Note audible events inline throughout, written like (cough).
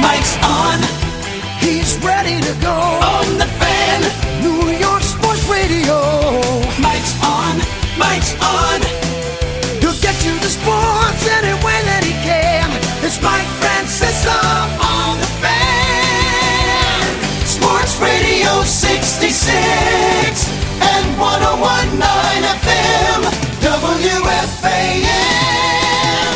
Mike's on. He's ready to go. On the fan. New York Sports Radio. Mike's on. Mike's on.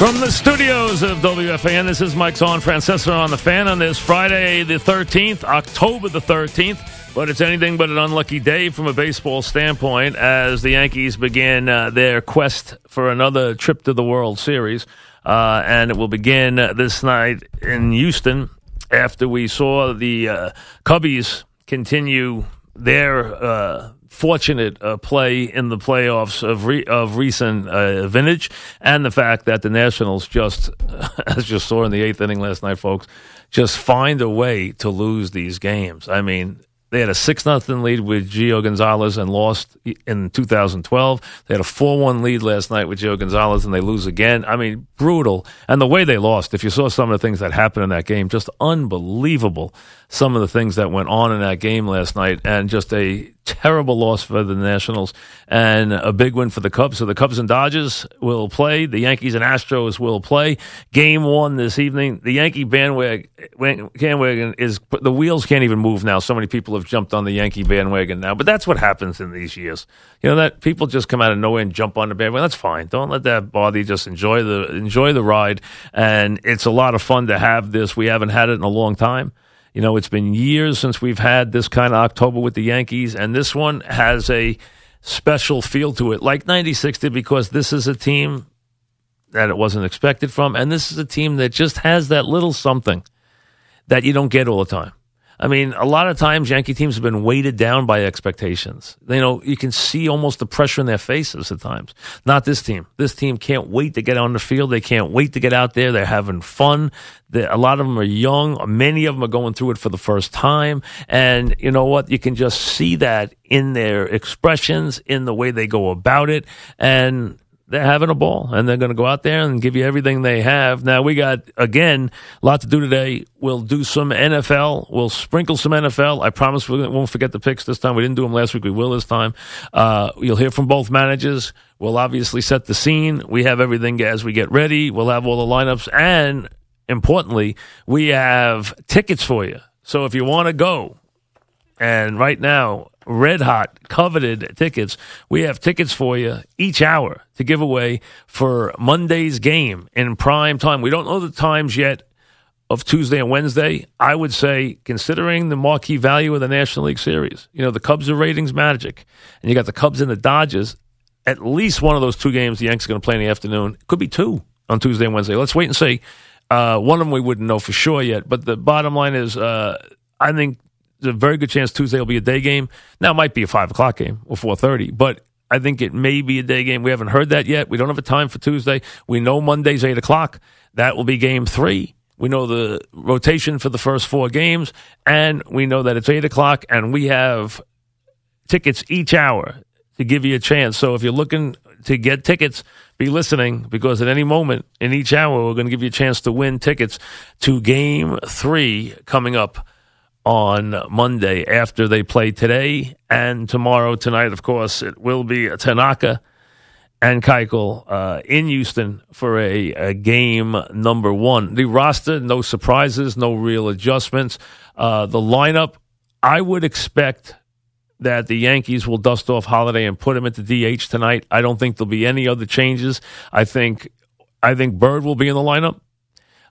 From the studios of WFAN, this is Mike's on Francesa on the fan on this Friday, the 13th, October the 13th. But it's anything but an unlucky day from a baseball standpoint as the Yankees begin uh, their quest for another trip to the World Series. Uh, and it will begin this night in Houston after we saw the uh, Cubbies continue their uh, fortunate uh, play in the playoffs of re- of recent uh, vintage, and the fact that the Nationals just, (laughs) as you saw in the eighth inning last night, folks, just find a way to lose these games. I mean. They had a six nothing lead with Gio Gonzalez and lost in 2012. They had a four one lead last night with Gio Gonzalez and they lose again. I mean, brutal. And the way they lost, if you saw some of the things that happened in that game, just unbelievable. Some of the things that went on in that game last night, and just a terrible loss for the Nationals and a big win for the Cubs. So the Cubs and Dodgers will play. The Yankees and Astros will play. Game one this evening. The Yankee bandwagon, is the wheels can't even move now. So many people have jumped on the Yankee bandwagon now. But that's what happens in these years. You know that people just come out of nowhere and jump on the bandwagon. That's fine. Don't let that bother you. Just enjoy the enjoy the ride. And it's a lot of fun to have this. We haven't had it in a long time. You know, it's been years since we've had this kind of October with the Yankees, and this one has a special feel to it, like 96 did, because this is a team that it wasn't expected from, and this is a team that just has that little something that you don't get all the time. I mean, a lot of times Yankee teams have been weighted down by expectations. You know, you can see almost the pressure in their faces at times. Not this team. This team can't wait to get on the field. They can't wait to get out there. They're having fun. They, a lot of them are young. Many of them are going through it for the first time. And you know what? You can just see that in their expressions, in the way they go about it. And they're having a ball and they're going to go out there and give you everything they have. Now, we got, again, a lot to do today. We'll do some NFL. We'll sprinkle some NFL. I promise we won't forget the picks this time. We didn't do them last week. We will this time. Uh, you'll hear from both managers. We'll obviously set the scene. We have everything as we get ready. We'll have all the lineups. And importantly, we have tickets for you. So if you want to go, and right now, red hot, coveted tickets. We have tickets for you each hour to give away for Monday's game in prime time. We don't know the times yet of Tuesday and Wednesday. I would say, considering the marquee value of the National League Series, you know, the Cubs are ratings magic, and you got the Cubs and the Dodgers. At least one of those two games the Yankees are going to play in the afternoon. Could be two on Tuesday and Wednesday. Let's wait and see. Uh, one of them we wouldn't know for sure yet, but the bottom line is, uh, I think a very good chance Tuesday will be a day game. Now it might be a five o'clock game or four thirty, but I think it may be a day game. We haven't heard that yet. We don't have a time for Tuesday. We know Monday's eight o'clock. That will be game three. We know the rotation for the first four games, and we know that it's eight o'clock, and we have tickets each hour to give you a chance. So if you're looking to get tickets, be listening because at any moment in each hour, we're going to give you a chance to win tickets to game three coming up on Monday after they play today and tomorrow. Tonight, of course, it will be Tanaka and Keuchel uh, in Houston for a, a, game number one. The roster, no surprises, no real adjustments. Uh, the lineup, I would expect that the Yankees will dust off Holliday and put him at the DH tonight. I don't think there'll be any other changes. I think I think Bird will be in the lineup.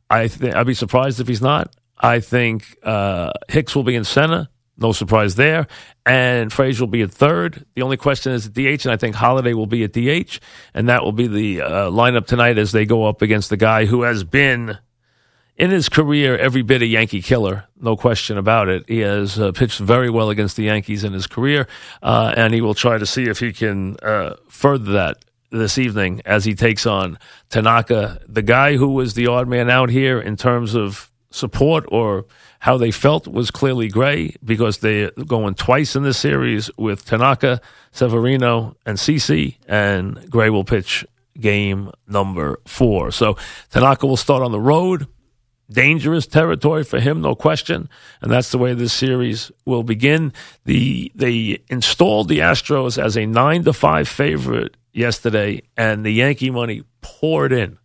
I th- I'd be surprised if he's not. I think uh, Hicks will be in center. No surprise there. And Frazier will be at third. The only question is at DH, and I think Holliday will be at DH. And that will be the uh, lineup tonight as they go up against the guy who has been in his career every bit a Yankee killer, no question about it. He has uh, pitched very well against the Yankees in his career, uh, and he will try to see if he can uh, further that this evening as he takes on Tanaka, the guy who was the odd man out here in terms of support or how they felt was clearly Gray because they're going twice in the series with Tanaka, Severino, and CC, and Gray will pitch game number four. So Tanaka will start on the road dangerous territory for him, no question. And that's the way this series will begin. The they installed the Astros as a nine to five favorite yesterday, and the Yankee money poured in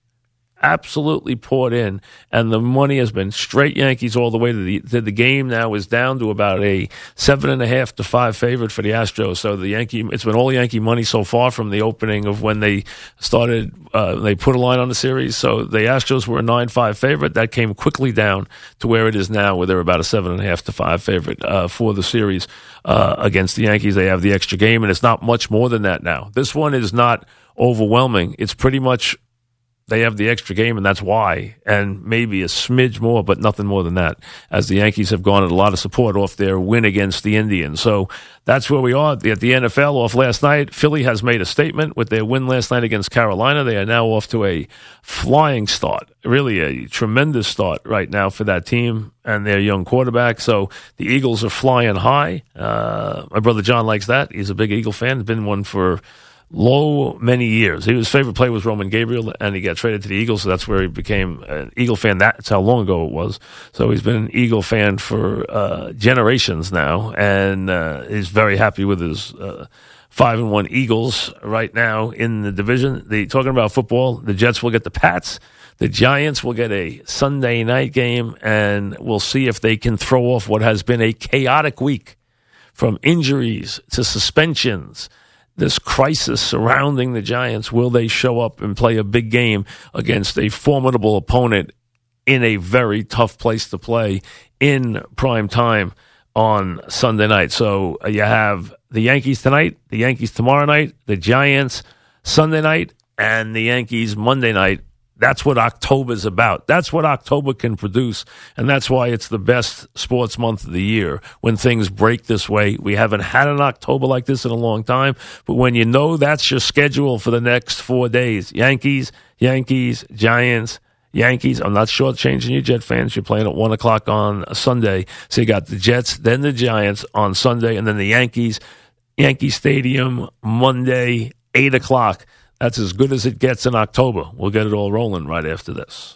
absolutely poured in, and the money has been straight Yankees all the way to the to the game. Now is down to about a seven and a half to five favorite for the Astros. So the Yankee, it's been all Yankee money so far from the opening of when they started. Uh, they put a line on the series, so the Astros were a nine five favorite. That came quickly down to where it is now, where they're about a seven and a half to five favorite uh, for the series uh, against the Yankees. They have the extra game, and it's not much more than that now. This one is not overwhelming. It's pretty much they have the extra game, and that's why, and maybe a smidge more, but nothing more than that, as the Yankees have garnered a lot of support off their win against the Indians. So that's where we are at the NFL off last night. Philly has made a statement with their win last night against Carolina. They are now off to a flying start, really a tremendous start right now for that team and their young quarterback. So the Eagles are flying high. Uh, my brother John likes that. He's a big Eagle fan, been one for low many years. His favorite play was Roman Gabriel, and he got traded to the Eagles, so that's where he became an Eagle fan. That's how long ago it was. So he's been an Eagle fan for uh, generations now, and uh, he's very happy with his. Uh, five and one Eagles right now in the division. They talking about football. The Jets will get the Pats. The Giants will get a Sunday night game, and we'll see if they can throw off what has been a chaotic week from injuries to suspensions this crisis surrounding the Giants. Will they show up and play a big game against a formidable opponent in a very tough place to play in prime time on Sunday night? So uh, you have the Yankees tonight, the Yankees tomorrow night, the Giants Sunday night, and the Yankees Monday night that's what October is about. That's what October can produce. And that's why it's the best sports month of the year when things break this way. We haven't had an October like this in a long time. But when you know that's your schedule for the next four days Yankees, Yankees, Giants, Yankees. I'm not sure changing your Jet fans. You're playing at one o'clock on Sunday. So you got the Jets, then the Giants on Sunday, and then the Yankees, Yankee Stadium Monday, eight o'clock. That's as good as it gets in October. We'll get it all rolling right after this.